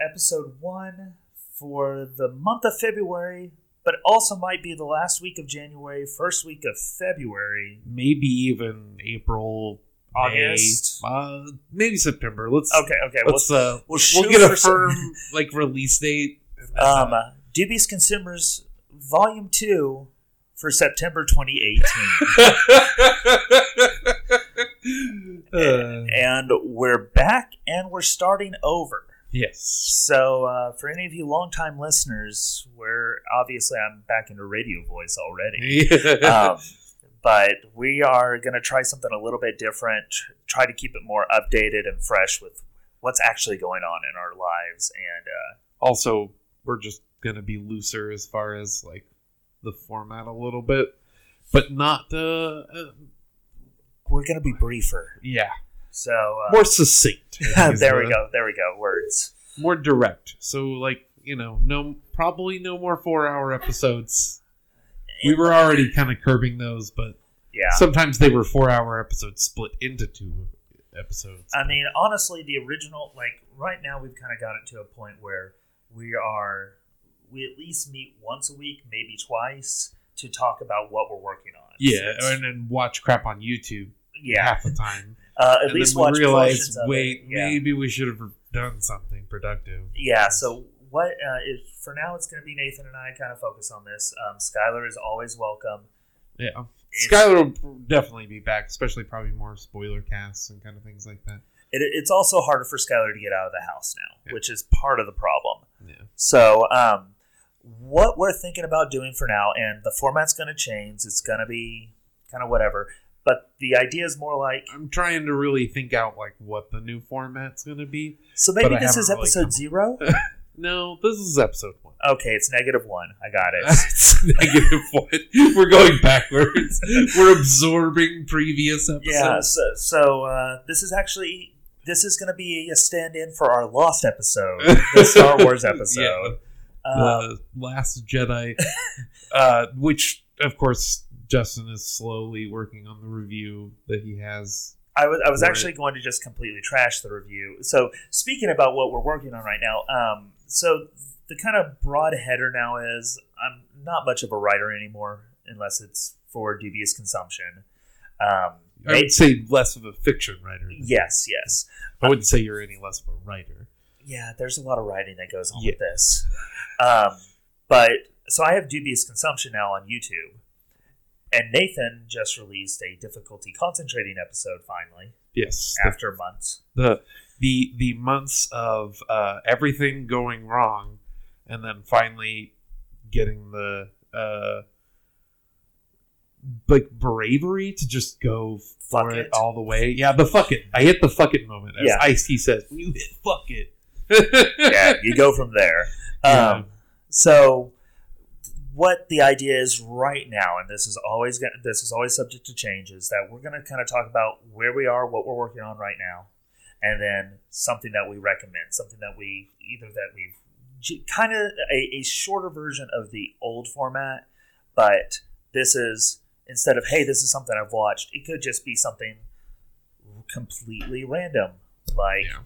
Podcast, Volume 2, Episode 1 for the month of February, but also might be the last week of January, first week of February. Maybe even April, May, August. uh, maybe September. Let's Okay, okay. We'll, let's uh, we'll we'll, get a some- firm like release date. um, uh, Dubious Consumers, Volume 2 for September 2018. uh, and we're back and we're starting over. Yes. So, uh, for any of you longtime listeners, where obviously I'm back into radio voice already, um, but we are going to try something a little bit different, try to keep it more updated and fresh with what's actually going on in our lives. And uh, also, we're just gonna be looser as far as like the format a little bit, but not uh we're going to be briefer. yeah, So, uh, more succinct. There we go. There we go. Words. More direct. So like you know, no, probably no more four-hour episodes. We were already kind of curbing those, but Yeah. sometimes they were four-hour episodes split into two episodes. I mean, honestly, the original, like right now, we've kind of got it to a point where we are, we at least meet once a week, maybe twice, to talk about what we're working on. yeah, So and then watch crap on YouTube yeah. half the time. Uh, at and least watch we realize, wait. Yeah. maybe we should have done something productive. Yeah. So what? Uh, is, for now, it's going to be Nathan and I kind of focus on this. Um, Skylar is always welcome. Yeah, It's- Skylar will definitely be back, especially probably more spoiler casts and kind of things like that. It, it's also harder for Skylar to get out of the house now, Yeah. which is part of the problem. Yeah. So, um, what we're thinking about doing for now, and the format's going to change. It's going to be kind of whatever. But the idea is more like I'm trying to really think out like what the new format's going to be. so. Maybe this is really episode come- zero. No, this is episode one. Okay, it's negative one. I got it. it's negative one. We're going backwards. We're absorbing previous episodes. yeah. So, so uh, this is actually this is going to be a stand-in for our Lost episode, the Star Wars episode. Um, the Last Jedi, uh, which of course Justin is slowly working on the review that he has. I was I was actually going to just completely trash the review. So speaking about what we're working on right now, um, so the kind of broad header now is I'm not much of a writer anymore unless it's for dubious consumption. Um, I would say less of a fiction writer. yes, yes, I wouldn't say you're any less of a writer. yeah. There's a lot of writing that goes on Yeah. with this, um, but so I have dubious consumption now on YouTube. And Nathan just released a difficulty concentrating episode finally Yes, after months. the the the months of uh, everything going wrong, and then finally getting the uh, like bravery to just go for it, it. all the way. Yeah, the fuck it. I hit the fuck it moment. As Yeah. Ice T says, when you hit fuck it. yeah, you go from there. Yeah. Um, so, what the idea is right now, and this is always gonna, this is always subject to change, is that we're going to kind of talk about where we are, what we're working on right now, and then something that we recommend, something that we either that we've kind of a, a shorter version of the old format, but this is instead of hey, this is something I've watched, it could just be something completely random, like. Yeah.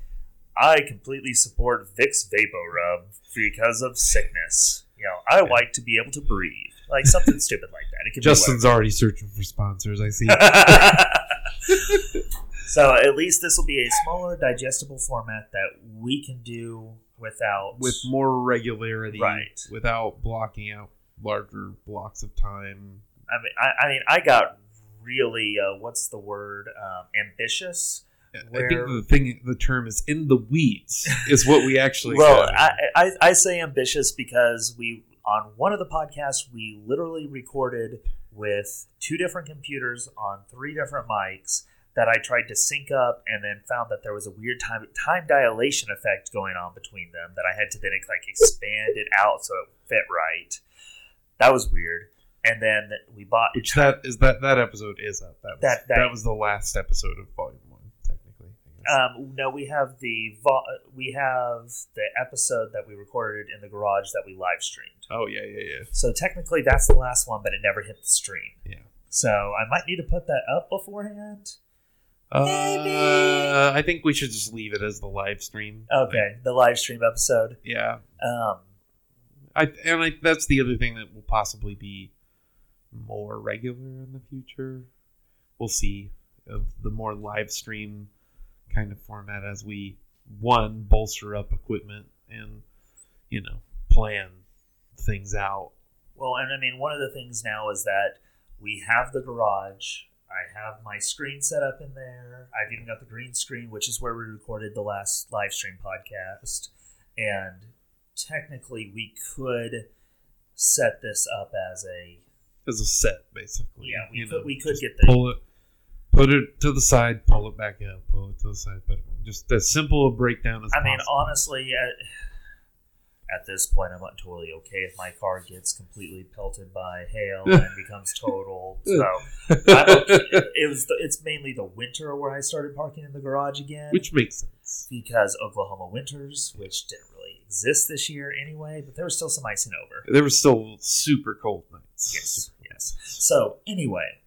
I completely support Vicks VapoRub because of sickness. You know, I Yeah. like to be able to breathe, like something stupid like that. It could Justin's already searching for sponsors. I see. so at least this will be a smaller, digestible format that we can do without with more regularity, Right. Without blocking out larger blocks of time. I mean, I, I mean, I got really uh, what's the word? Um, ambitious. I think the thing, the term is in the weeds, is what we actually. well. I, I I say ambitious because we on one of the podcasts we literally recorded with two different computers on three different mics that I tried to sync up and then found that there was a weird time time dilation effect going on between them that I had to then like expand it out so it fit right. That was weird. And then we bought Which that is that that episode is up. That was, That- that, that- was the last episode of volume one, technically. I guess. Um, no, we have the vo- we have the episode that we recorded in the garage that we live streamed. oh yeah, yeah, yeah. So technically, that's the last one, but it never hit the stream. Yeah. So I might need to put that up beforehand. Maybe. Uh, I think we should just leave it as the live stream. Okay, the live stream episode. Yeah. Um, I and I, that's the other thing that will possibly be more regular in the future. We'll see of the more live stream kind of format as we one bolster up equipment and you know plan things out. well, and I mean, one of the things now is that we have the garage. I have my screen set up in there. I've even got the green screen, which is where we recorded the last live stream podcast. And technically, we could set this up as a As a set, basically. yeah. We you could know, we could get the pull it, put it to the side, pull it back up, pull it to the side, but just as simple a breakdown as I mean, honestly, at, at this point, I'm not totally okay if my car gets completely pelted by hail and becomes total. So okay. it was the, it's mainly the winter where I started parking in the garage again, which makes sense. because Oklahoma winters, which didn't really exist this year anyway, but there was still some icing over. There were still super cold nights. Yes, Super yes. So anyway,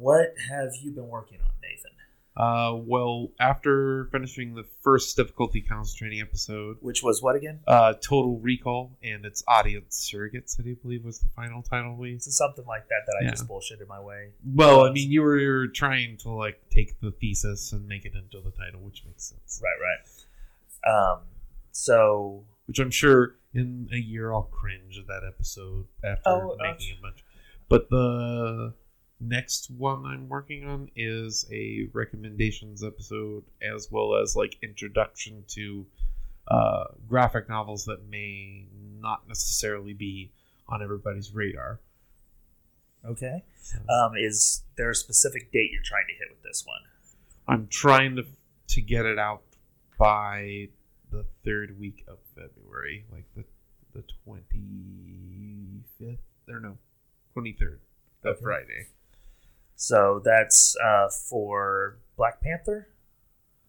what have you been working on, Nathan? Uh, well, after finishing the first difficulty concentrating episode, Which was what again? uh, Total Recall and its audience surrogates, I do believe was the final title we. It's something like that that I Yeah. just bullshitted my way. Well, I mean, you were, you were trying to like take the thesis and make it into the title, which makes sense. Right, right. Um, so Which I'm sure in a year I'll cringe at that episode after Oh, uh, making a bunch. But the next one I'm working on is a recommendations episode as well as like introduction to uh, graphic novels that may not necessarily be on everybody's radar. okay, um, is there a specific date you're trying to hit with this one? I'm trying to to get it out by the third week of February, like the the twenty fifth or no, twenty third. That Okay. Friday. So that's uh, for Black Panther.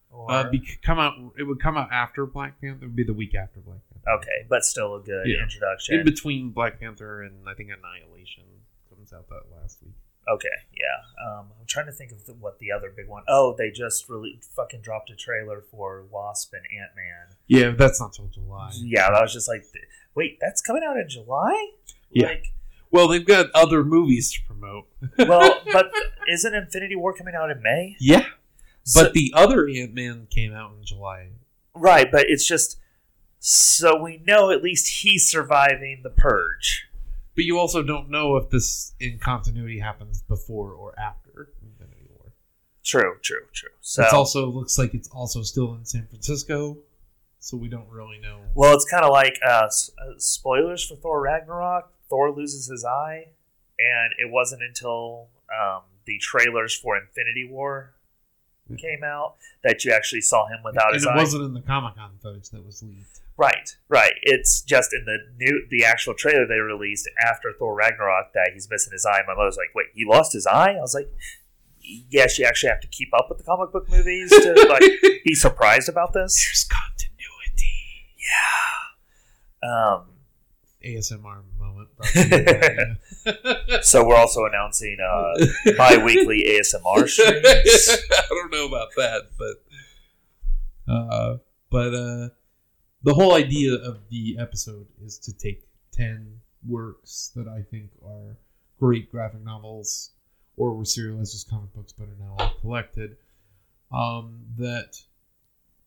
Or, Uh, be, come out. It would come out after Black Panther. It would be the week after Black Panther. okay, but still a good Yeah. introduction. In between Black Panther and I think Annihilation comes out that last week. Okay, yeah. Um, I'm trying to think of the, what the other big one. Oh, they just really fucking dropped a trailer for Wasp and Ant Man. Yeah, that's not till July. Yeah, I was just like, wait, that's coming out in July? Yeah. Like, Well, they've got other movies to promote. well, but isn't Infinity War coming out in May? yeah, So- but the other Ant Man came out in July. right, but it's just so we know at least he's surviving the purge. But you also don't know if this in continuity happens before or after Infinity War. True, true, true. So it also looks like it's also still in San Francisco, so we don't really know. well, it's kind of like uh, uh, spoilers for Thor Ragnarok. Thor loses his eye, and it wasn't until um, the trailers for Infinity War came out that you actually saw him without and his it eye. wasn't in the Comic Con footage that was leaked. Right, right. It's just in the new, the actual trailer they released after Thor Ragnarok that he's missing his eye. My mother's like, "Wait, he lost his eye?" I was like, "Yes, you actually have to keep up with the comic book movies to like be surprised about this." There's continuity. Yeah. Um. ASMR moment. brought to you So we're also announcing uh, bi-weekly ASMR streams. I don't know about that, but uh, but uh, the whole idea of the episode is to take ten works that I think are great graphic novels or were serialized as comic books, but are now all collected. Um, that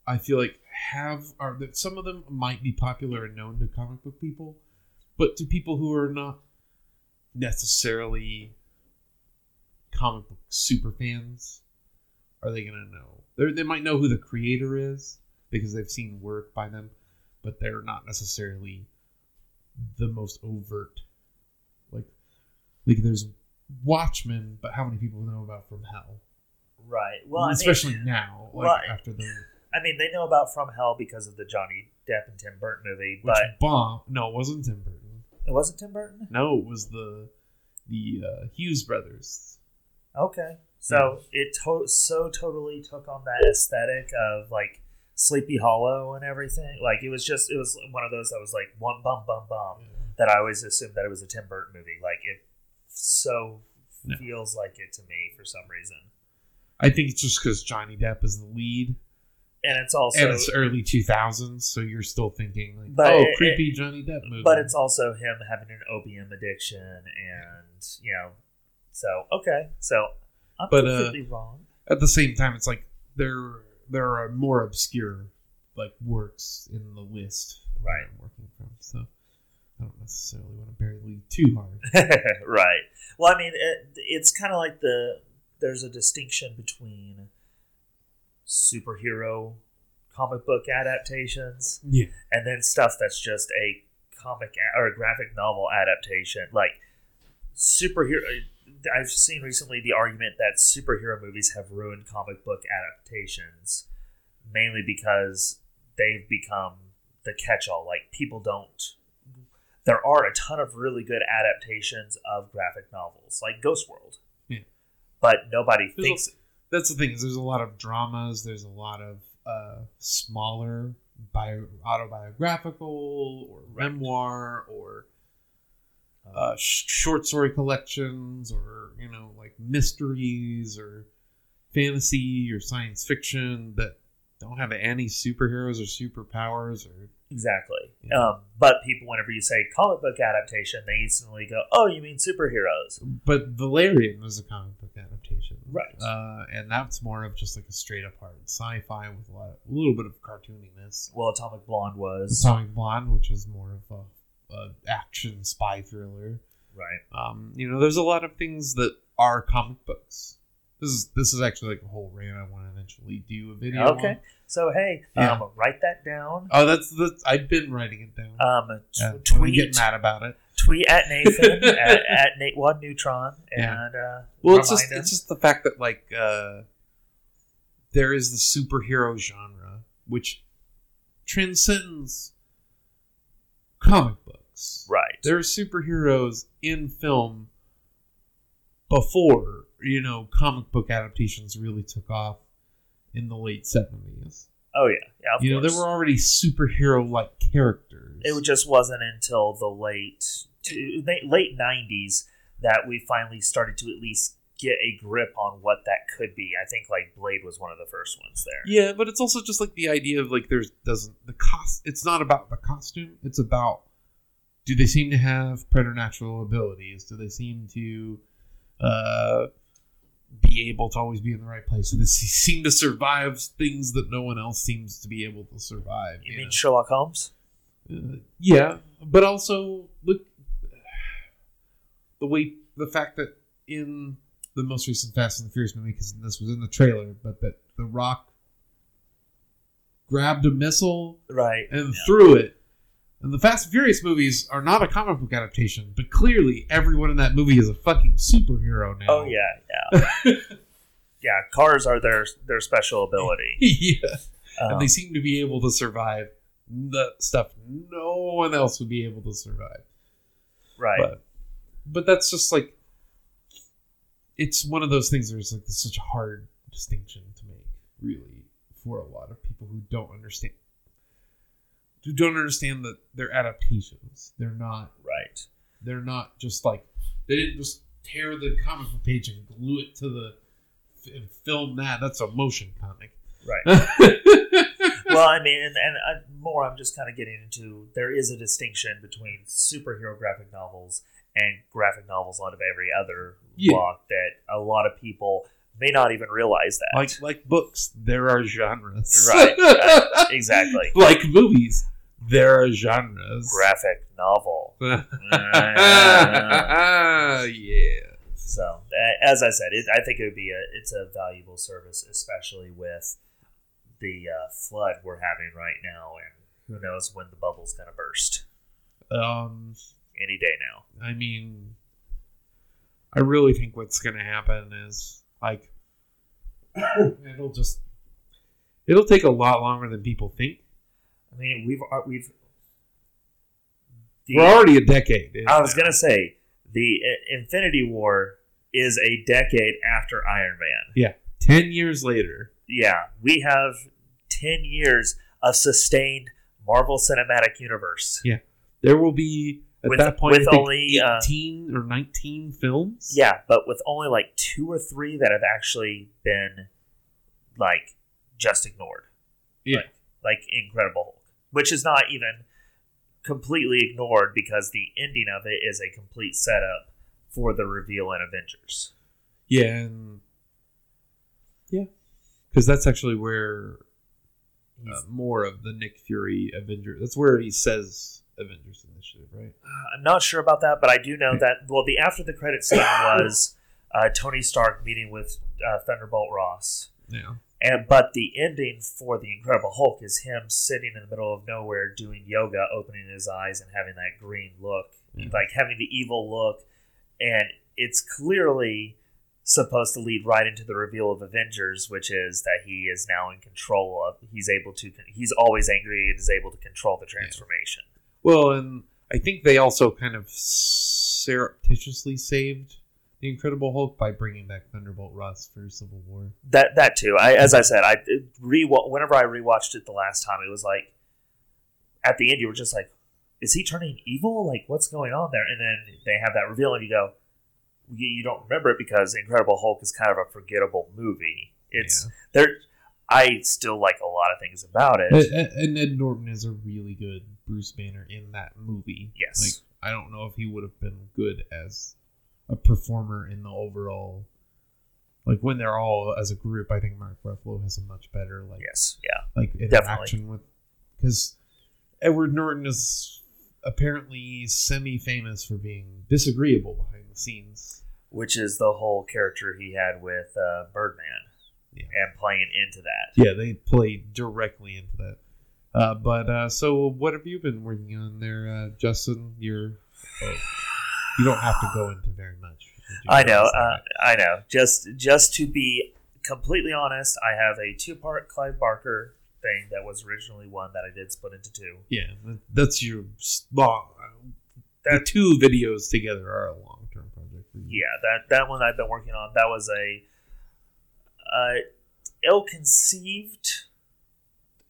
I feel like have are that some of them might be popular and known to comic book people, but to people who are not necessarily comic book super fans, are they gonna know? They they might know who the creator is because they've seen work by them, but they're not necessarily the most overt. Like, like there's Watchmen, but how many people know about From Hell? Right. Well, I mean, especially now, like Right. after the I mean, they know about From Hell because of the Johnny Depp and Tim Burton movie, which but bomb. No, it wasn't Tim Burton. It wasn't Tim Burton. No, it was the the uh, Hughes brothers. Okay. So it to- so totally took on that aesthetic of like Sleepy Hollow and everything. Like it was just it was one of those that was like one bum bum bum that I always assumed that it was a Tim Burton movie. Like it so No. feels like it to me for some reason. I think it's just because Johnny Depp is the lead, and it's also and it's early 2000s, so you're still thinking like, But oh, it- creepy Johnny Depp movie. but it's also him having an opium addiction, and you know, so okay, so I'm But, uh, completely wrong. at the same time, it's like there there are more obscure like works in the list Right. I'm working from, so I don't necessarily want to bury the lead too hard. right. Well, I mean, it, it's kind of like the there's a distinction between superhero comic book adaptations Yeah, and then stuff that's just a comic a- or a graphic novel adaptation. Like superhero, uh, I've seen recently the argument that superhero movies have ruined comic book adaptations, mainly because they've become the catch-all. Like people don't. There are a ton of really good adaptations of graphic novels, like Ghost World. Yeah. But nobody There's a- thinks. That's the thing is there's a lot of dramas. There's a lot of uh, smaller bio autobiographical or memoir or uh, sh- short story collections or you know like mysteries or fantasy or science fiction that don't have any superheroes or superpowers or Exactly. Yeah. Um, but people, whenever you say comic book adaptation, they instantly go, "Oh, you mean superheroes?" but Valerian was a comic book adaptation Right. uh, and that's more of just like a straight up hard sci-fi with a lot a little bit of cartooniness Well, Atomic Blonde was Atomic Blonde which is more of a, a action spy thriller right. Um, you know, there's a lot of things that are comic books. This is this is actually like a whole rant I want to eventually do a video. Okay. on. So hey, Yeah. um, write that down. Oh, that's the I've been writing it down. Um, t- Yeah, tweet get mad about it. tweet at Nathan at, at Nate One Neutron Yeah. and uh, Well, it's just him. it's just the fact that like uh, there is the superhero genre which transcends comic books. right. There are superheroes in film before you know comic book adaptations really took off in the late seventies. Oh yeah, yeah. Of You know, there were already superhero like characters. It just wasn't until the late to, late '90s that we finally started to at least get a grip on what that could be. I think like Blade was one of the first ones there. yeah, but it's also just like the idea of like there's doesn't the cost. It's not about the costume. It's about do they seem to have preternatural abilities? Do they seem to uh, be able to always be in the right place? This they seem to survive things that no one else seems to be able to survive? You you mean know? Sherlock Holmes? Uh, yeah, but also look the way the fact that in the most recent Fast and the Furious movie, because this was in the trailer, but that The Rock grabbed a missile Right. and Yeah. threw it. And the Fast and Furious movies are not a comic book adaptation, but clearly everyone in that movie is a fucking superhero now. Oh yeah, yeah, yeah. Cars are their their special ability. yeah. Um, and they seem to be able to survive the stuff no one else would be able to survive. right. But but that's just like it's one of those things where it's like it's such a hard distinction to make, really, for a lot of people who don't understand don't understand that they're adaptations. They're not right. they're not just like they didn't just tear the comic book page and glue it to the and film that. That's a motion comic. Right. well, I mean, and, and I, more, I'm just kind of getting into there is a distinction between superhero graphic novels and graphic novels out of every other Yeah. block that a lot of people may not even realize that. like like books, there are genres. Right, right. exactly. like movies, there are genres. Graphic novel. Ah yeah. So, as I said, it, I think it would be a it's a valuable service, especially with the uh, flood we're having right now, and who knows when the bubble's going to burst Um, any day now. I mean, I really think what's going to happen is like it'll just it'll take a lot longer than people think. I mean, we've uh, we've. The, We're already a decade. I was gonna say the uh, Infinity War is a decade after Iron Man. Yeah, ten years later. Yeah, we have ten years of sustained Marvel Cinematic Universe. Yeah, there will be At With- that point, with only, uh, eighteen or nineteen films. Yeah, but with only like two or three that have actually been like just ignored. Yeah. Like, like Incredible which is not even completely ignored because the ending of it is a complete setup for the reveal in Avengers. Yeah, and yeah, because that's actually where uh, more of the Nick Fury Avenger. That's where he says Avengers Initiative, right? I'm not sure about that, but I do know that. Well, the after the credit scene was uh, Tony Stark meeting with uh, Thunderbolt Ross. Yeah, And but the ending for the Incredible Hulk is him sitting in the middle of nowhere doing yoga, opening his eyes and having that green look, Yeah. like having the evil look, and it's clearly supposed to lead right into the reveal of Avengers, which is that he is now in control of. He's able to. He's always angry and is able to control the transformation. Well, and I think they also kind of surreptitiously saved the Incredible Hulk by bringing back Thunderbolt Ross for Civil War. That that too. I as I said, I re whenever I rewatched it the last time, it was like at the end you were just like, is he turning evil? Like what's going on there? And then they have that reveal, and you go, you, you don't remember it because Incredible Hulk is kind of a forgettable movie. It's there. I still like a lot of things about it. And, and- and Ed Norton is a really good Bruce Banner in that movie. Yes. Like I don't know if he would have been good as a performer in the overall. Like when they're all as a group, I think Mark Ruffalo has a much better like yes, yeah, like interaction with because Edward Norton is apparently semi-famous for being disagreeable behind the scenes. which is the whole character he had with uh, Birdman, Yeah. and playing into that. Yeah, they play directly into that. Uh, but uh, so, what have you been working on there, uh, Justin? You're oh, you don't have to go into very much. I know, uh, I know. Just just to be completely honest, I have a two part Clive Barker thing that was originally one that I did split into two. yeah, that's your long. The That- two videos together are a long-term project for you. Yeah, that that one I've been working on. That was a uh, ill conceived.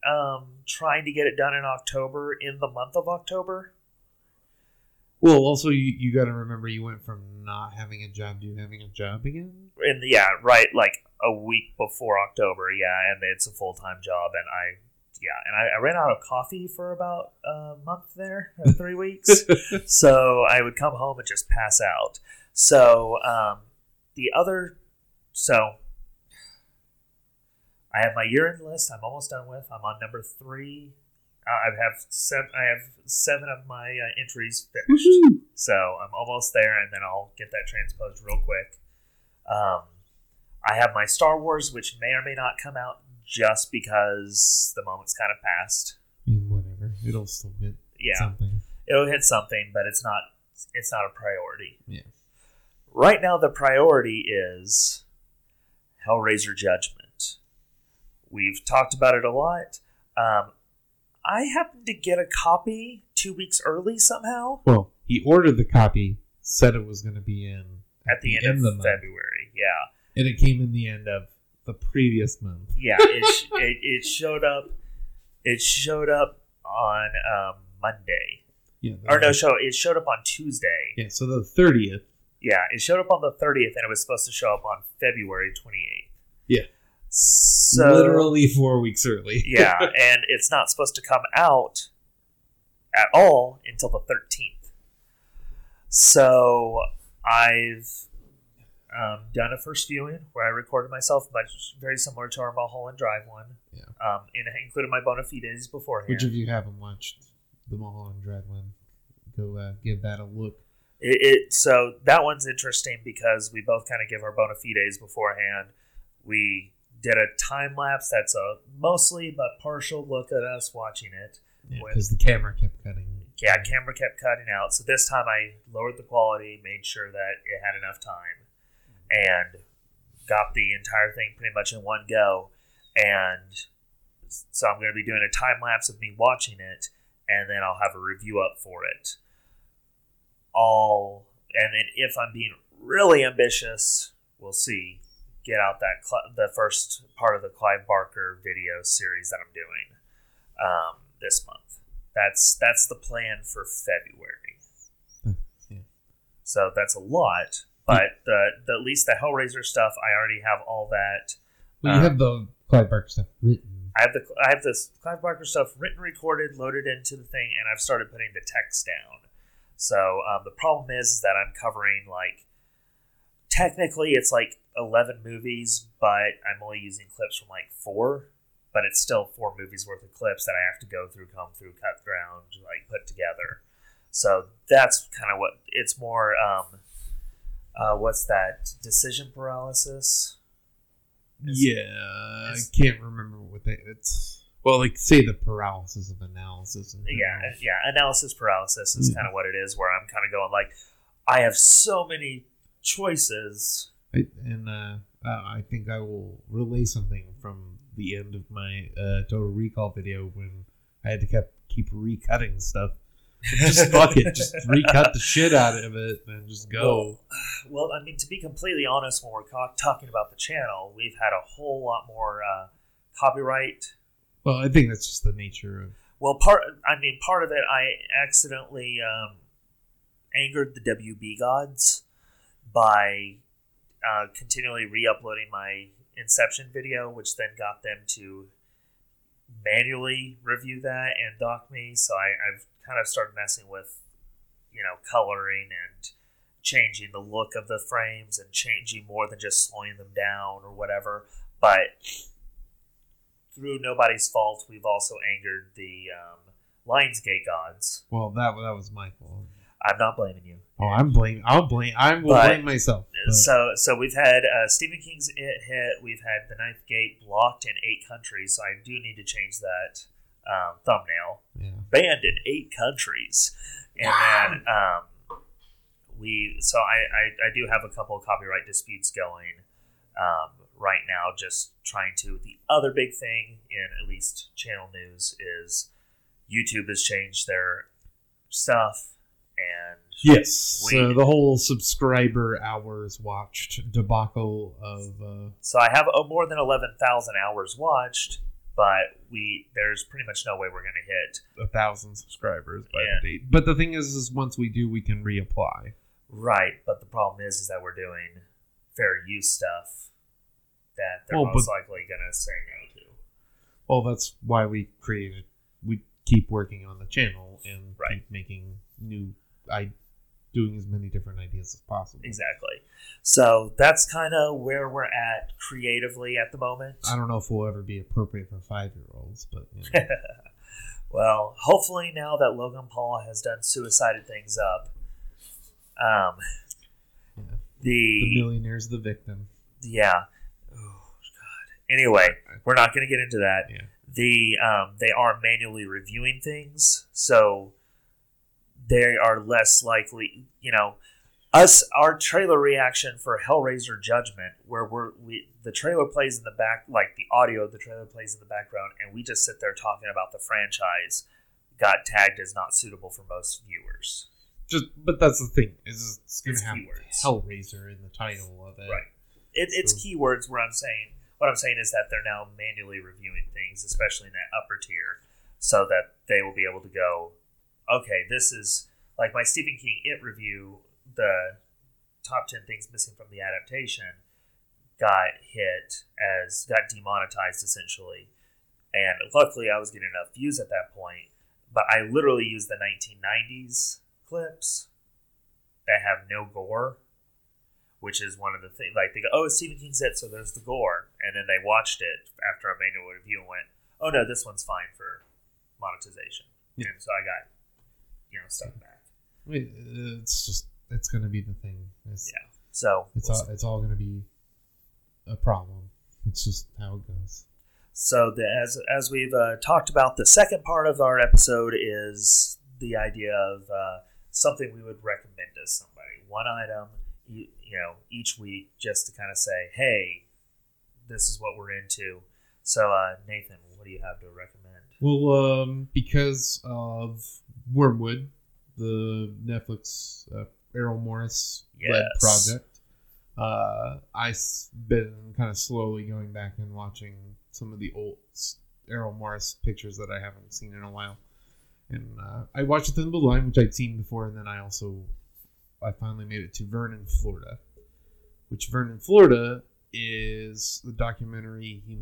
Um, trying to get it done in October, in the month of October. Well, also you, you got to remember you went from not having a job to having a job again. In the, yeah, right, like a week before October. Yeah, and it's a full time job, and I, yeah, and I, I ran out of coffee for about a month there, uh, three weeks. so I would come home and just pass out. So um, the other, so I have my year end list. I'm almost done with. I'm on number three. I have seven. I have seven of my uh, entries finished. Woohoo! So I'm almost there, and then I'll get that transposed real quick. Um, I have my Star Wars, which may or may not come out just because the moment's kind of passed. I mean, whatever. It'll still get Yeah, something. it'll hit something, but it's not. It's not a priority. Yeah. Right now, the priority is Hellraiser Judgment. We've talked about it a lot. Um, I happened to get a copy two weeks early somehow Well, he ordered the copy, said it was going to be in at the end, of the February. Yeah. and it came in the end of the previous month. yeah, it, sh- it, it showed up. It showed up on um, Monday, Yeah. or no, show it showed up on Tuesday. Yeah. So the thirtieth. Yeah, it showed up on the thirtieth, and it was supposed to show up on February twenty eighth. Yeah. So literally four weeks early. yeah, and it's not supposed to come out at all until the thirteenth. So I've um, done a first viewing where I recorded myself, much very similar to our Mulholland Drive one. Yeah. Um, and I included my bona fides beforehand. Which, if you haven't watched the Mulholland Drive one, go uh, give that a look. It, it so that one's interesting because we both kind of give our bona fides beforehand. We did a time lapse that's a mostly but partial look at us watching it. Because the camera kept cutting. Yeah, camera kept cutting out. So this time I lowered the quality, made sure that it had enough time, and got the entire thing pretty much in one go. And so I'm going to be doing a time lapse of me watching it, and then I'll have a review up for it. All and then if I'm being really ambitious, we'll see. Get out that cl- the first part of the Clive Barker video series that I'm doing um, this month. That's that's the plan for February. So that's a lot. But the, the at least the Hellraiser stuff, I already have all that. Well, you Uh, have the Clive Barker stuff written. I have the I have this Clive Barker stuff written, recorded, loaded into the thing, and I've started putting the text down. So um, the problem is, is that I'm covering like technically it's like eleven movies, but I'm only using clips from like four. But it's still four movies worth of clips that I have to go through, comb through, cut ground, like put together. So that's kind of what it's more. Um, uh, what's that? Decision paralysis. Is- yeah, I can't remember what they. It's well, like say the paralysis of analysis. yeah yeah analysis paralysis is Mm. kind of what it is where i'm kind of going like i have so many choices I, and uh, uh, I think I will relay something from the end of my uh, Total Recall video when I had to kept keep recutting stuff. Just fuck it, just recut the shit out of it and just go. well i mean to be completely honest when we're co- talking about the channel we've had a whole lot more uh, copyright Well, I think that's just the nature of. well part i mean part of it i accidentally um, angered the wb gods by uh, continually re-uploading my inception video which then got them to manually review that and dock me. So I, i've kind of started messing with you know coloring and changing the look of the frames and changing more than just slowing them down or whatever. But through nobody's fault we've also angered the um, lionsgate gods. Well, that that was my fault. i'm not blaming you Oh, I'm blame. I'll blame. I will But- blame myself. but- so so we've had uh, Stephen King's It hit. We've had The Ninth Gate blocked in eight countries. So I do need to change that um, thumbnail. yeah. Banned in eight countries, and then um, we. So I, I I do have a couple of copyright disputes going um, right now. Just trying to. The other big thing in at least channel news is YouTube has changed their stuff and Yes. So the whole subscriber hours watched debacle of. Uh, So I have uh, more than eleven thousand hours watched, but we there's pretty much no way we're gonna hit a thousand subscribers by Yeah. the date. But the thing is, is once we do, we can reapply. right. But the problem is, is that we're doing fair use stuff that they're Well, most but- likely gonna say no to. Well, that's why we created. We keep working on the channel and Right. keep making new. I doing as many different ideas as possible. Exactly. So that's kind of where we're at creatively at the moment. I don't know if we'll ever be appropriate for five year olds, but you know. well, hopefully now that Logan Paul has done suicided things up, um, Yeah. the the millionaire's the victim. Yeah. Oh God. Anyway, we're not going to get into that. Yeah. The um, they are manually reviewing things, so they are less likely. You know, us our trailer reaction for Hellraiser Judgment, where we're we the trailer plays in the back, like the audio of the trailer plays in the background, and we just sit there talking about the franchise. Got tagged as not suitable for most viewers. Just, but that's the thing is it's gonna It's have keywords. Hellraiser in the title of it. Right. It, it's So- keywords where I'm saying what I'm saying is that they're now manually reviewing things, especially in that upper tier, so that they will be able to go, okay, this is like my Stephen King It review, the top ten things missing from the adaptation got hit as got demonetized essentially. And luckily I was getting enough views at that point. But I literally used the nineteen nineties clips that have no gore which is one of the things. Like they go, "Oh, it's Stephen King's It," so there's the gore, and then they watched it after a manual review and went, "Oh no, this one's fine for monetization." Yeah. And so I got, you know, stuff back. It- It's just it's gonna be the thing. It's, Yeah. So it's we'll all it's all gonna be a problem. It's just how it goes. So the, as as we've uh, talked about, the second part of our episode is the idea of uh, something we would recommend to somebody. One item, you, you know, each week, just to kind of say, "Hey, this is what we're into." So, uh, Nathan, what do you have to recommend? Well, um, because of Wormwood, the Netflix uh, Errol Morris led Yes. project, uh, I've been kind of slowly going back and watching some of the old Errol Morris pictures that I haven't seen in a while. And uh, I watched Thin Blue Line, which I'd seen before, and then I also I finally made it to Vernon, Florida, which Vernon, Florida is the documentary. He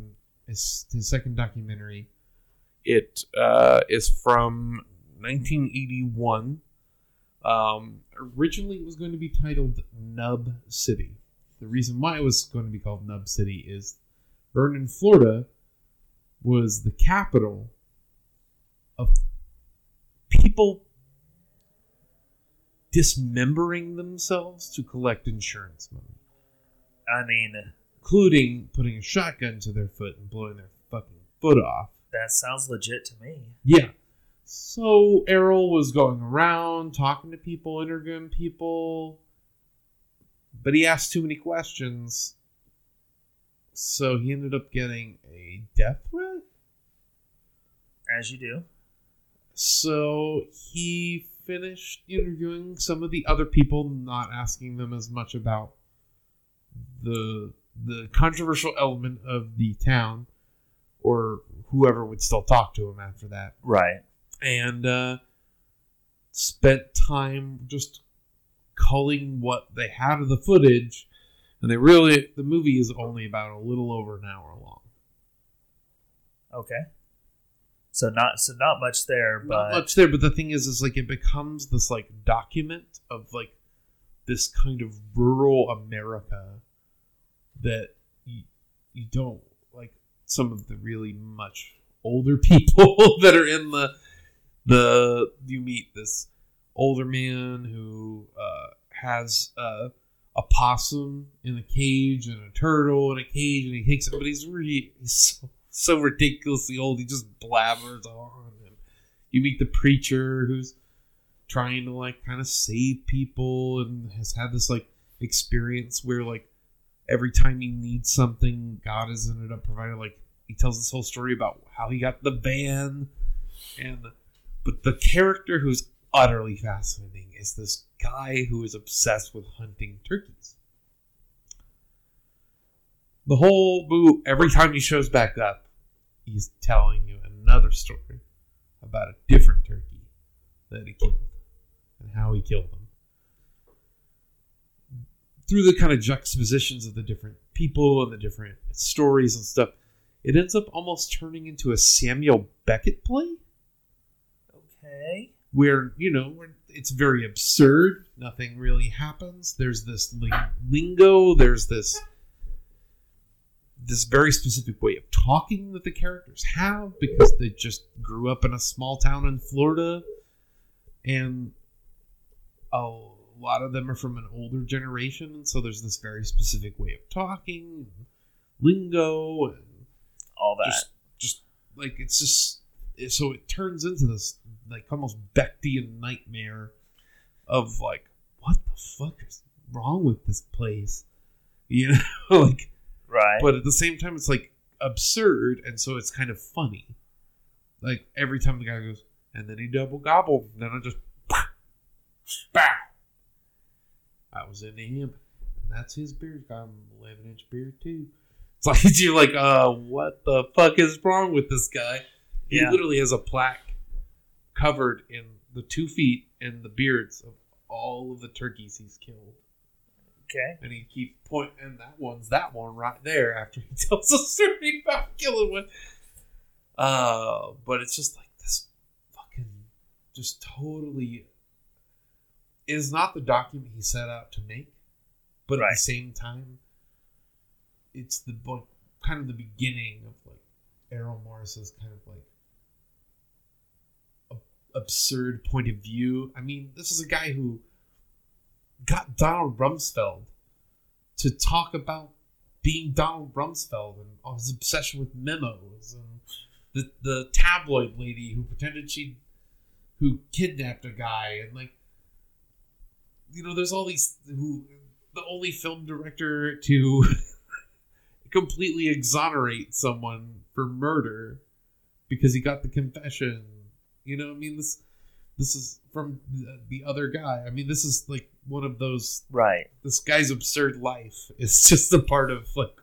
is his second documentary. It uh, is from 1981. Um, originally, it was going to be titled Nub City. The reason why it was going to be called Nub City is Vernon, Florida, was the capital of people dismembering themselves to collect insurance money, I mean, including putting a shotgun to their foot and blowing their fucking foot off. that sounds legit to me. Yeah. So Errol was going around talking to people, interviewing people, but he asked too many questions. So he ended up getting a death threat. As you do. So he finished interviewing some of the other people, not asking them as much about the the controversial element of the town, or whoever would still talk to him after that, Right. And uh, spent time just culling what they had of the footage. And they really, the movie is only about a little over an hour long. Okay. So not so not much there, but not much there but the thing is is like it becomes this like document of like this kind of rural america that you, you don't like some of the really much older people that are in the the you meet this older man who uh, has uh, a possum in a cage and a turtle in a cage and he takes it but he's really he's so, so ridiculously old he just blabbers on and you meet the preacher who's trying to like kind of save people and has had this like experience where like every time he needs something god has ended up providing like he tells this whole story about how he got the van and but the character who's utterly fascinating is this guy who is obsessed with hunting turkeys the whole movie every time he shows back up he's telling you another story about a different turkey that he killed and how he killed them. Through the kind of juxtapositions of the different people and the different stories and stuff, it ends up almost turning into a Samuel Beckett play okay. where, you know, it's very absurd. Nothing really happens. There's this lingo, there's this this very specific way of talking that the characters have because they just grew up in a small town in Florida and a lot of them are from an older generation and so there's this very specific way of talking and lingo and All that. just just like it's just so it turns into this like almost Bechtian nightmare of like what the fuck is wrong with this place? You know like right. but at the same time it's like absurd and so it's kind of funny. Like every time the guy goes and then he double gobbled and then i just bow. I was into him and that's his beard got an 11 inch beard too. It's like you're like uh what the fuck is wrong with this guy? He Yeah. literally has a plaque covered in the two feet and the beards of all of the turkeys he's killed okay. and he keeps point and that one's that one right there after he tells a story about killing one. Uh, but it's just like this fucking just totally is not the document he set out to make, but at the same time, it's the like, kind of the beginning of like Errol Morris's kind of like absurd point of view. I mean, this is a guy who got Donald Rumsfeld to talk about being Donald Rumsfeld and his obsession with memos and the the tabloid lady who pretended she who kidnapped a guy and like you know there's all these who the only film director to completely exonerate someone for murder because he got the confession you know i mean this this is from the, the other guy i mean this is like one of those Right. this guy's absurd life is just a part of like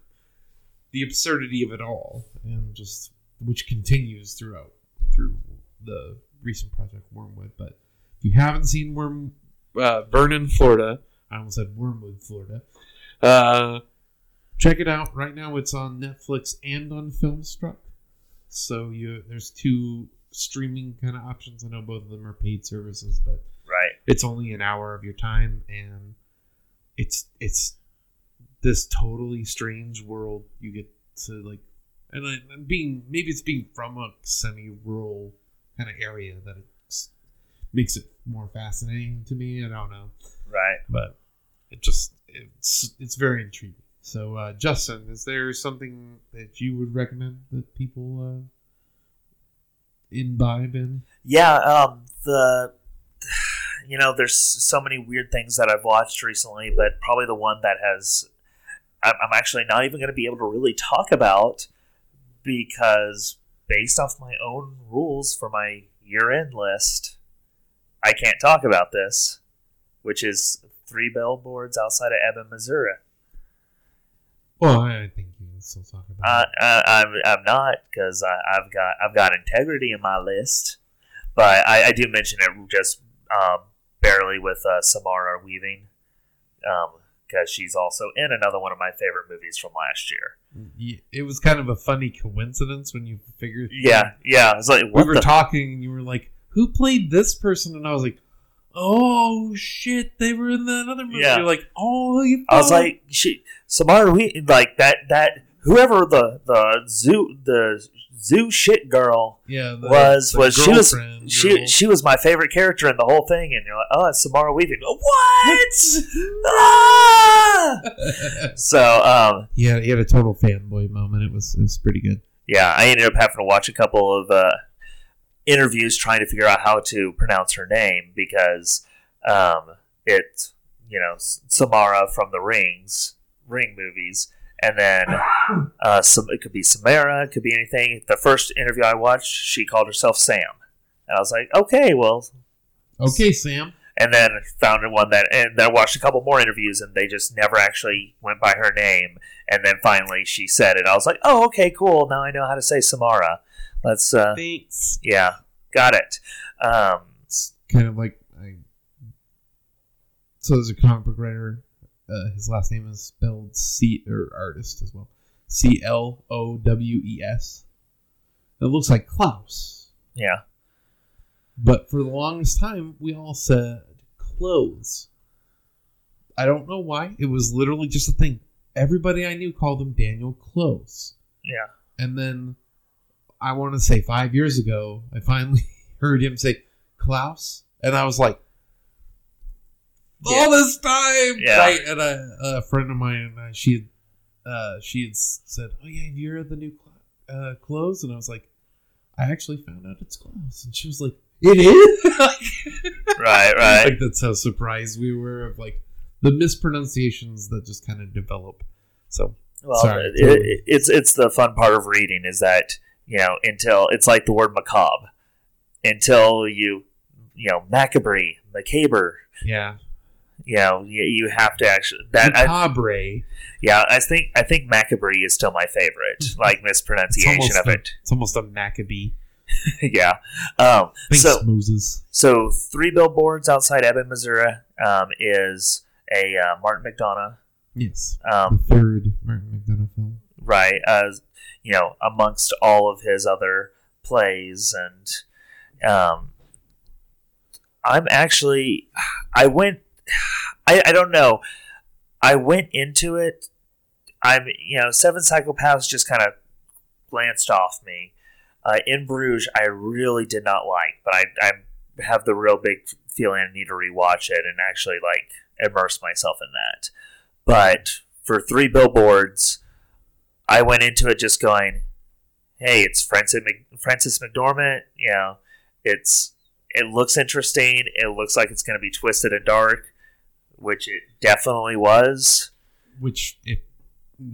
the absurdity of it all and just which continues throughout through the recent project wormwood but if you haven't seen worm uh, Vernon, Florida. I almost said Wormwood, Florida. Uh, check it out. Right now, it's on Netflix and on Filmstruck. So you there's two streaming kind of options. I know both of them are paid services, but Right. it's only an hour of your time, and it's it's this totally strange world you get to like, and I, and being maybe it's being from a semi-rural kind of area that it's, makes it more fascinating to me. I don't know Right. but it just it's it's very intriguing. So, uh, Justin, is there something that you would recommend that people uh, imbibe in? Yeah. Um. The. You know, there's so many weird things that I've watched recently, but probably the one that has. I'm I'm actually not even going to be able to really talk about because based off my own rules for my year-end list, I can't talk about this, which is three billboards outside of Ebbing, Missouri. Well, I think still talk Uh, about it. uh, I'm I'm not because I've got I've got integrity in my list, but I, I do mention it just um, barely with uh, Samara Weaving, because she's also in another one of my favorite movies from last year. It was kind of a funny coincidence when you figured. Yeah, yeah. It's like we were the talking and you were like, "Who played this person?" And I was like, "Oh shit, they were in that other movie." Yeah. You're like, "Oh, you." I was like she Samara we like that that whoever the the zoo the zoo shit girl "Yeah." the- was the was she was girlfriend she she was my favorite character in the whole thing, and you're like, oh, it's Samara Weaving. What? ah! So, um, Yeah, he had a total fanboy moment. It was it was pretty good. yeah, I ended up having to watch a couple of uh, interviews trying to figure out how to pronounce her name because um, it's you know Samara from the Rings Ring movies, and then uh, some it could be Samara, it could be anything. The first interview I watched, she called herself Sam, and I was like, okay, well, Okay, Sam. and then found one that and then I watched a couple more interviews and they just never actually went by her name and then finally she said it i was like oh okay cool now i know how to say samara let's uh Thanks. yeah got it um It's kind of like I. So there's a comic book writer. Uh, his last name is spelled C or artist as well. C L O W E S. It looks like Klaus, yeah but for the longest time we all said clothes. I don't know why. It was literally just a thing. Everybody I knew called him Daniel Close. yeah And then I want to say five years ago, I finally heard him say Klaus, and I was like, all this time, Yeah. right? And a, a friend of mine, uh, she had, uh, she had said, "Oh yeah, you're the new Cla- uh, clothes," and I was like, "I actually found out it's clothes," and she was like, "It is." right right like that's how surprised we were of like the mispronunciations that just kind of develop. So well Sorry, it, totally. it- it's it's the fun part of reading is that you know until it's like the word macabre until you you know macabre macabre yeah, you know you, you have to actually that I, macabre. Yeah, I think I think Macabre is still my favorite, like mispronunciation of almost it. It's almost a Maccabee. yeah. Um, Thanks, so Moses. so three billboards outside Ebbing, Missouri, um, is a uh, Martin McDonagh, Yes, um, the third Martin McDonagh film. right? As you know, amongst all of his other plays, and um, I'm actually, I went, I, I don't know, I went into it. I'm, you know, Seven Psychopaths just kind of glanced off me. Uh, in Bruges, I really did not like, but I, I have the real big feeling I need to rewatch it and actually like immerse myself in that. But for three billboards, I went into it just going, "Hey, it's Frances Frances McDormand. You know, it's it looks interesting. It looks like it's going to be twisted and dark, which it definitely was. Which it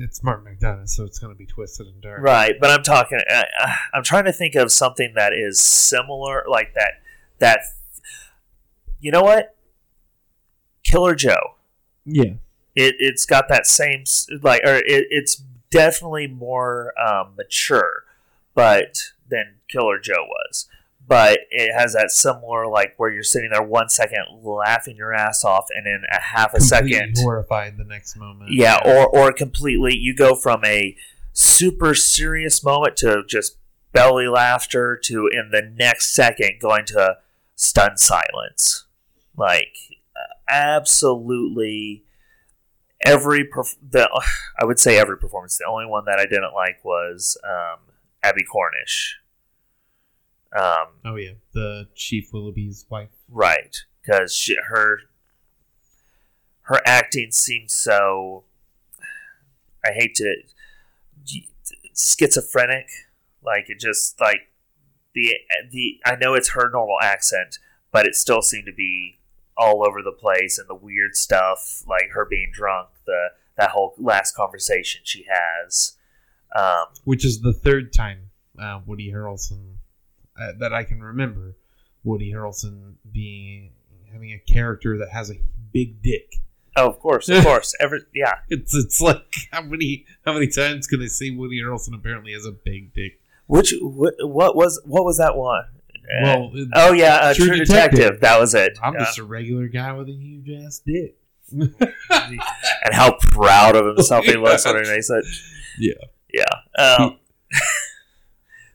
it's Martin McDonagh, so it's going to be twisted and dark. Right, but I'm talking. Uh, uh, I'm trying to think of something that is similar, like that. That you know what? Killer Joe. Yeah, It it's got that same like, or it, it's definitely more um, mature, but than Killer Joe was. But it has that similar like where you're sitting there one second laughing your ass off, and in a half a second, horrified the next moment. yeah, or or completely you go from a super serious moment to just belly laughter to in the next second going to stunned silence. Like absolutely every perf- the I would say every performance. The only one that I didn't like was um, Abbie Cornish. Um, Oh yeah, the Chief Willoughby's wife. Right, because her her acting seems so. I hate to schizophrenic. Like it just like the the I know it's her normal accent, but it still seemed to be all over the place and the weird stuff, like her being drunk, the that whole last conversation she has. Um, which is the third time uh, Woody Harrelson uh, that I can remember Woody Harrelson being having a character that has a big dick. oh, of course, of course, every yeah. It's it's like how many how many times can I say Woody Harrelson apparently has a big dick? Which what, what was what was that one? Uh, Well, it- oh yeah, uh, True, True Detective. Detective. That was it. I'm Yeah. just a regular guy with a huge ass dick. and how proud of himself he looks when he it. Yeah. Yeah. Um,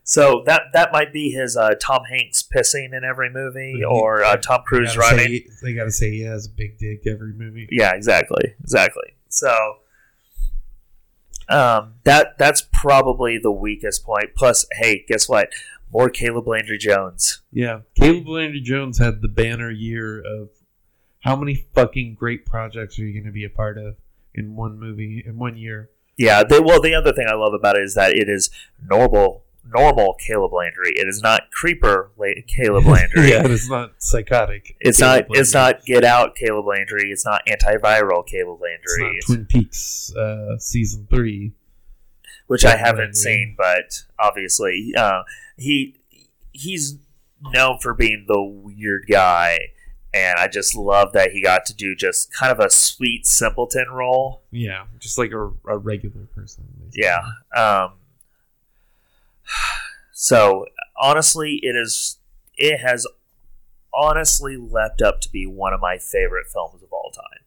so that that might be his uh, Tom Hanks pissing in every movie, or uh, Tom Cruise gotta running. say- they got to say he has a big dick every movie. Yeah, exactly, exactly. So um, that that's probably the weakest point. Plus, hey, guess what? More Caleb Landry Jones. Yeah, Caleb Landry Jones had the banner year of how many fucking great projects are you going to be a part of in one movie in one year? Yeah. They, well, the other thing I love about it is that it is normal, normal Caleb Landry. It is not creeper Caleb Landry. yeah, it's not psychotic. It's Caleb not. It's not Get Out, Caleb Landry. It's not antiviral, Caleb It's Landry, not Twin Peaks uh, season three. which I haven't Landry. seen, but obviously, uh, he he's known for being the weird guy, and I just love that he got to do just kind of a sweet simpleton role. Yeah, just like a, a regular person. basically. Yeah. Um, so honestly, it is. It has honestly leapt up to be one of my favorite films of all time.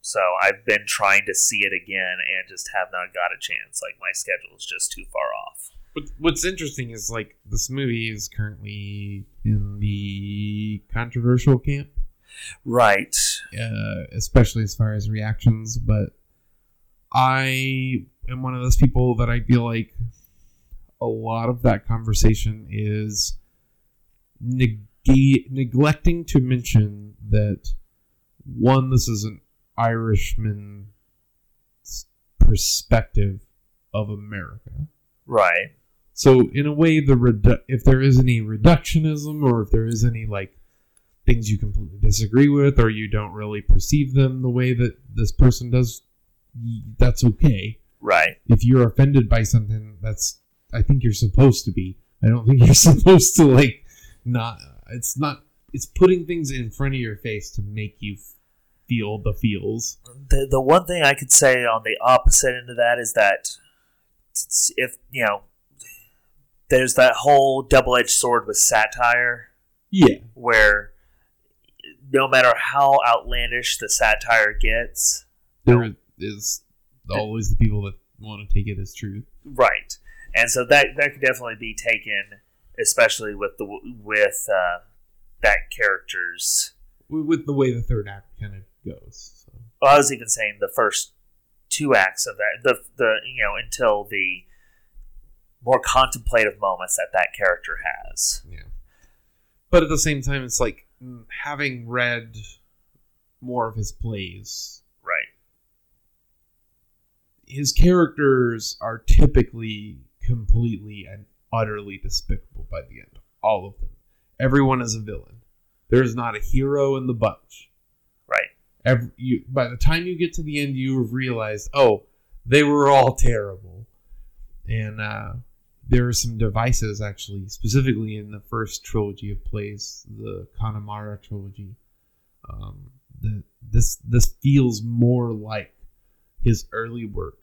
So I've been trying to see it again and just have not got a chance. Like my schedule is just too far off. But what's interesting is like this movie is currently in the controversial camp. Right. uh, especially as far as reactions. But I am one of those people that I feel like a lot of that conversation is neg- neglecting to mention that one, this is an Irishman's perspective of America. Right. So in a way, the redu- if there is any reductionism or if there is any like things you completely disagree with or you don't really perceive them the way that this person does, that's okay. Right. If you're offended by something, that's I think you're supposed to be. I don't think you're supposed to like not. It's not. It's putting things in front of your face to make you feel the feels. The the one thing I could say on the opposite end of that is that if you know, there's that whole double edged sword with satire. Yeah, where no matter how outlandish the satire gets, there is always the people that want to take it as truth. right, and so that that could definitely be taken, especially with the with uh, that character's. with the way the third act kind of goes. So. Well, I was even saying the first two acts of that, the the you know until the more contemplative moments that that character has. Yeah, but at the same time, it's like mm, having read more of his plays. Right. His characters are typically completely and utterly despicable by the end. All of them. Everyone is a villain. There is not a hero in the bunch. Right. Every, you, by the time you get to the end, you have realized, oh, they were all terrible. And uh, there are some devices, actually, specifically in the first trilogy of plays, the Connemara trilogy. Um, that this this feels more like his early work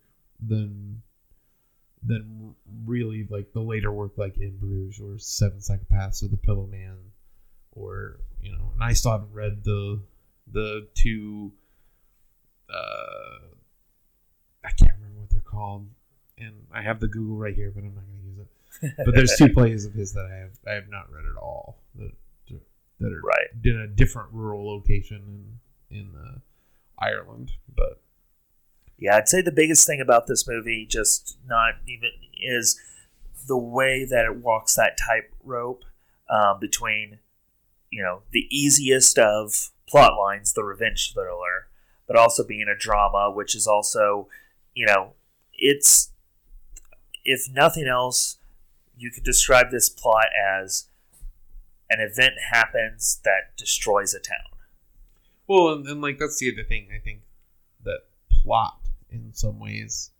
than than really like the later work like in Bruges or Seven Psychopaths or The Pillowman or you know, and I still haven't read the the two uh I can't remember what they're called. And I have the Google right here, but I'm not gonna use it. But there's two plays of his that I have I have not read at all that that are Right. in a different rural location in in uh, Ireland. But Yeah, I'd say the biggest thing about this movie, just not even, is the way that it walks that tightrope um, between, you know, the easiest of plot lines, the revenge thriller, but also being a drama, which is also, you know, it's, if nothing else, you could describe this plot as an event happens that destroys a town. well, and, and like that's the other thing. I think that plot in some ways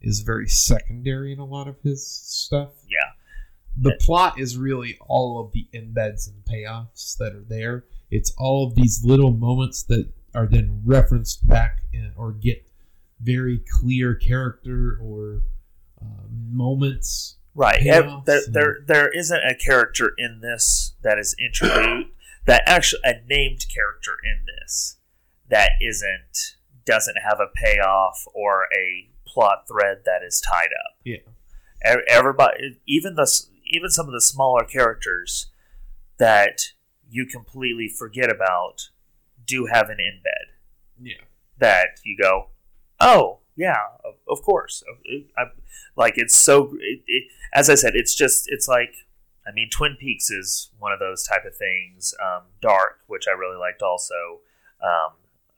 is very secondary in a lot of his stuff. Yeah. the plot is really all of the embeds and payoffs that are there. It's all of these little moments that are then referenced back in, or get very clear character or uh, moments. Right. payoffs there, and- there, there isn't a character in this that is introduced that actually a named character in this that isn't doesn't have a payoff or a plot thread that is tied up. Yeah. Everybody, even the even some of the smaller characters that you completely forget about do have an embed Yeah. that you go, oh yeah, of, of course. It- I, like it's so. It, it, as I said, it's just it's like. I mean, Twin Peaks is one of those type of things. Um, Dark, which I really liked, also um,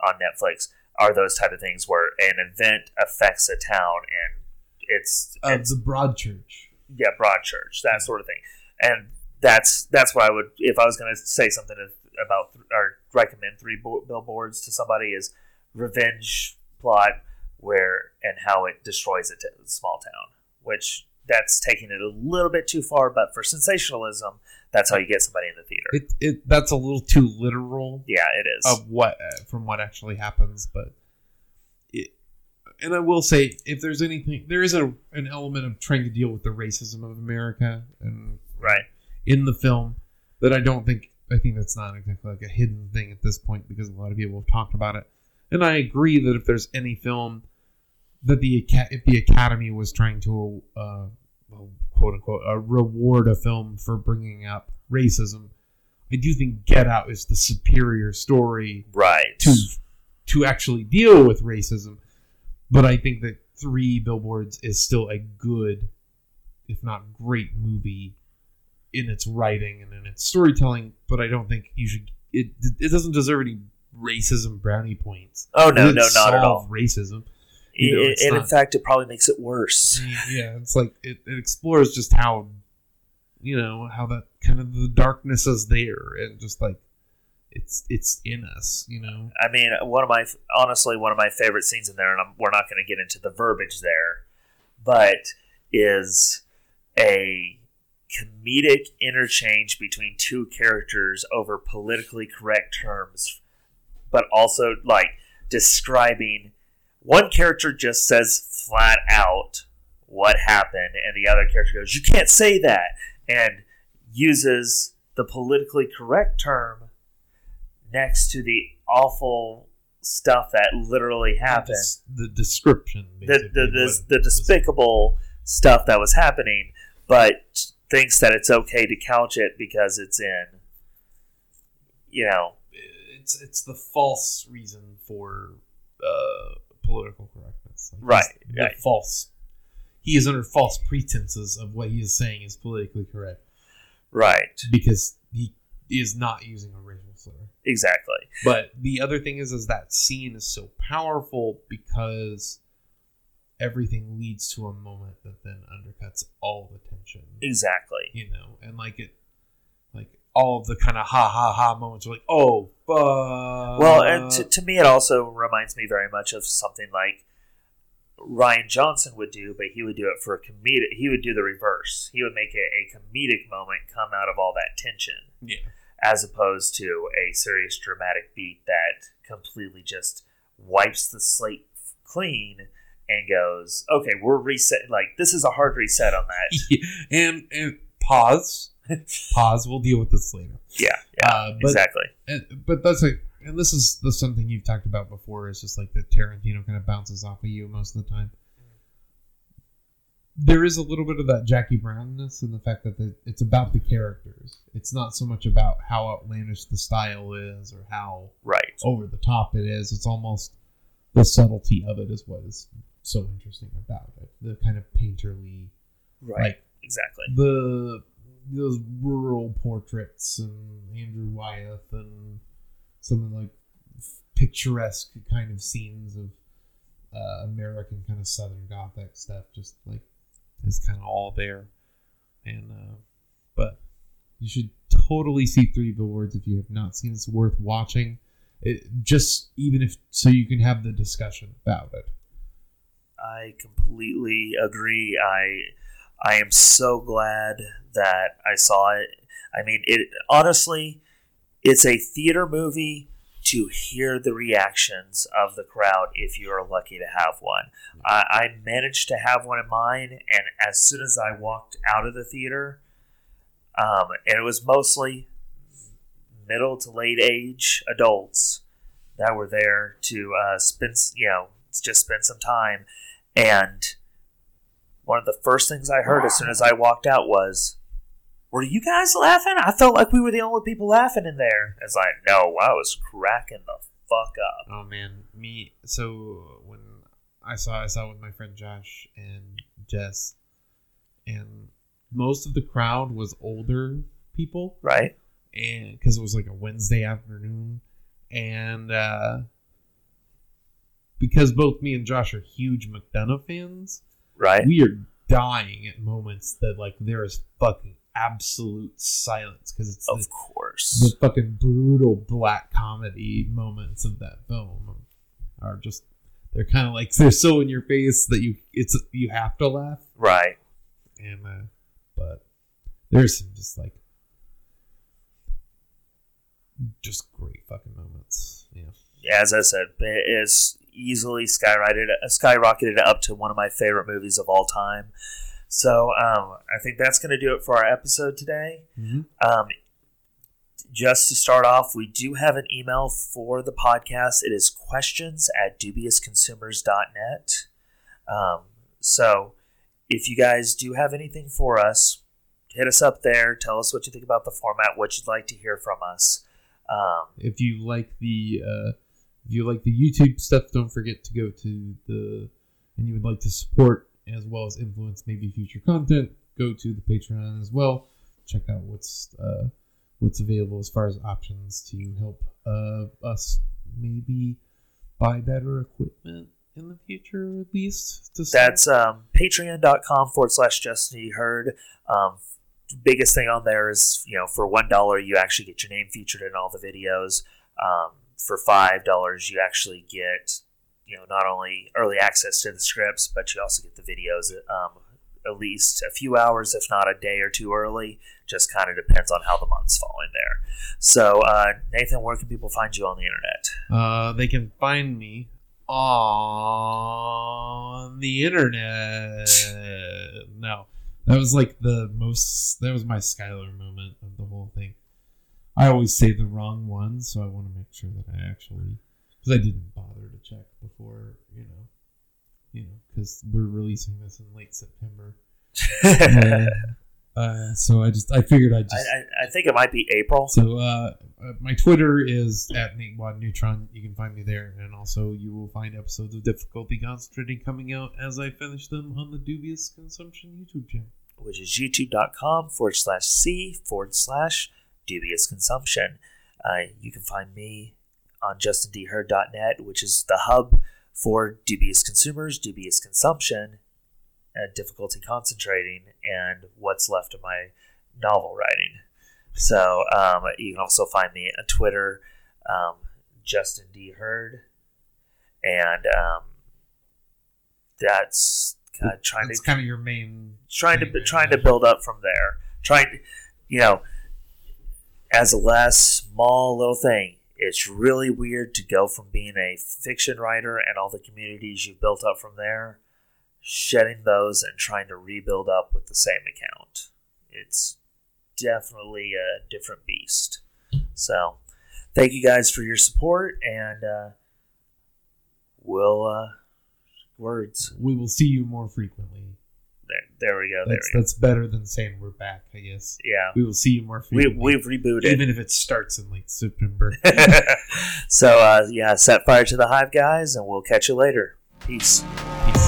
on Netflix, are those type of things where an event affects a town and it's, Of it's the Broadchurch. yeah, Broadchurch, that sort of thing. And that's that's what I would if I was going to say something about or recommend three billboards to somebody is revenge plot where and how it destroys a t- small town, which that's taking it a little bit too far, but for sensationalism, that's how you get somebody in the theater. It, it that's a little too literal yeah, it is. of what uh, from what actually happens, but it. And I will say, if there's anything, there is a an element of trying to deal with the racism of America and right. in the film that I don't think I think that's not exactly like a hidden thing at this point because a lot of people have talked about it. And I agree that if there's any film that the if the Academy was trying to uh, well, quote unquote uh, reward a film for bringing up racism, I do think Get Out is the superior story Right. to to actually deal with racism. But I think that Three Billboards is still a good, if not great, movie in its writing and in its storytelling. But I don't think you should. It it doesn't deserve any racism brownie points. oh no, no, doesn't at all. Racism. You know, It- and in fact, it probably makes it worse. Yeah, it's like it, it explores just how, you know, how that kind of the darkness is there and just like it's it's in us, you know. I mean, one of my honestly one of my favorite scenes in there, and I'm, we're not going to get into the verbiage there, but is a comedic interchange between two characters over politically correct terms, but also like describing one character just says flat out what happened, and the other character goes, "You can't say that," and uses the politically correct term next to the awful stuff that literally happened. The description, The, the, the, the despicable stuff that was happening, but thinks that it's okay to couch it because it's in, you know, It's it's the false reason for uh, political correctness, Like, Right, right. False. He is under false pretenses of what he is saying is politically correct right, because he is not using a racial slur. exactly. But the other thing is, is that scene is so powerful because everything leads to a moment that then undercuts all the tension. Exactly. You know, and like it, like all of the kind of ha ha ha moments are like, oh, fuck. Well, and to, to me, it also reminds me very much of something like Rian Johnson would do, but he would do it for a comedic. He would do the reverse. He would make a, a comedic moment come out of all that tension. yeah, as opposed to a serious dramatic beat that completely just wipes the slate clean and goes, "Okay, we're reset. Like this is a hard reset on that." and and pause, pause. We'll deal with this later. Yeah, yeah, Uh, but exactly. and, but that's like, and this is the something you've talked about before. Is just like the Tarantino kind of bounces off of you most of the time. There is a little bit of that Jackie Brownness in the fact that the, it's about the characters. It's not so much about how outlandish the style is or how Right. over the top it is. It's almost the subtlety of it is what is so interesting about it. The kind of painterly, Right. like exactly. the those rural portraits and Andrew Wyeth and some of like picturesque kind of scenes of uh, American kind of Southern Gothic stuff. Just like is kind of all there, and uh, but you should totally see Three Billboards if you have not seen. It's worth watching. It, just even if so you can have the discussion about it. I completely agree. I I am so glad that I saw it. I mean, it honestly, it's a theater movie to hear the reactions of the crowd if you are lucky to have one. I, I managed to have one in mine, and as soon as I walked out of the theater, um, and it was mostly middle to late age adults that were there to uh, spend, you know, just spend some time. And one of the first things I heard as soon as I walked out was, "Were you guys laughing? I felt like we were the only people laughing in there." It's like, no, I was cracking the fuck up. Oh man, me. So when I saw, I saw with my friend Josh and Jess, and most of the crowd was older people, Right? and because it was like a Wednesday afternoon, and uh, because both me and Josh are huge McDonagh fans, Right? we are dying at moments that like there is fucking absolute silence because it's Of the, course. the fucking brutal black comedy moments of that film are just they're kind of like they're so in your face that you it's you have to laugh Right. and uh but there's some just like just great fucking moments yeah As I said, it is easily skyrocketed skyrocketed up to one of my favorite movies of all time. So um, I think that's going to do it for our episode today. Um, just to start off, we do have an email for the podcast. It is questions at dubiousconsumers.net. Um, so if you guys do have anything for us, hit us up there. Tell us what you think about the format, what you'd like to hear from us. Um, if you like the uh if you like the youtube stuff don't forget to go to the and you would like to support as well as influence maybe future content go to the patreon as well check out what's uh what's available as far as options to help uh us maybe buy better equipment in the future at least. That's um, patreon.com forward slash Justin. Heard. Um, biggest thing on there is, you know, for $1, you actually get your name featured in all the videos. Um, for $5, you actually get, you know, not only early access to the scripts, but you also get the videos um, at least a few hours, if not a day or two early. Just kind of depends on how the months fall in there. So, uh, Nathan, where can people find you on the internet? Uh, they can find me on the internet. No, that was like the most. That was my Skylar moment of the whole thing. I always say the wrong one, so I want to make sure that I actually, because I didn't bother to check before, you know, you know, because we're releasing this in late September. Uh, uh, so I just I figured I'd I, just I, I think it might be April. so uh, uh, my Twitter is at Nate Wad Neutron. You can find me there, and also you will find episodes of Difficulty Concentrating coming out as I finish them on the Dubious Consumption YouTube channel. which is youtube.com forward slash c forward slash dubious consumption. Uh, you can find me on justindheard.net, which is the hub for dubious consumers, dubious consumption, and difficulty concentrating, and what's left of my novel writing. So um, you can also find me on Twitter, um, Justin D. Heard, and um, that's trying That's to kind of your main. trying to thing, trying to build up from there. Trying, to, you know, as a last small little thing. it's really weird to go from being a fiction writer and all the communities you've built up from there, shedding those and trying to rebuild up with the same account. It's definitely a different beast. So, thank you guys for your support, and uh, we'll uh, words. We will see you more frequently. There, we go. There That's we go. that's better than saying we're back. I guess Yeah, we will see you more we frequently. we've rebooted. even if it starts in late September. so uh, yeah, set fire to the hive, guys, and we'll catch you later. Peace. Peace.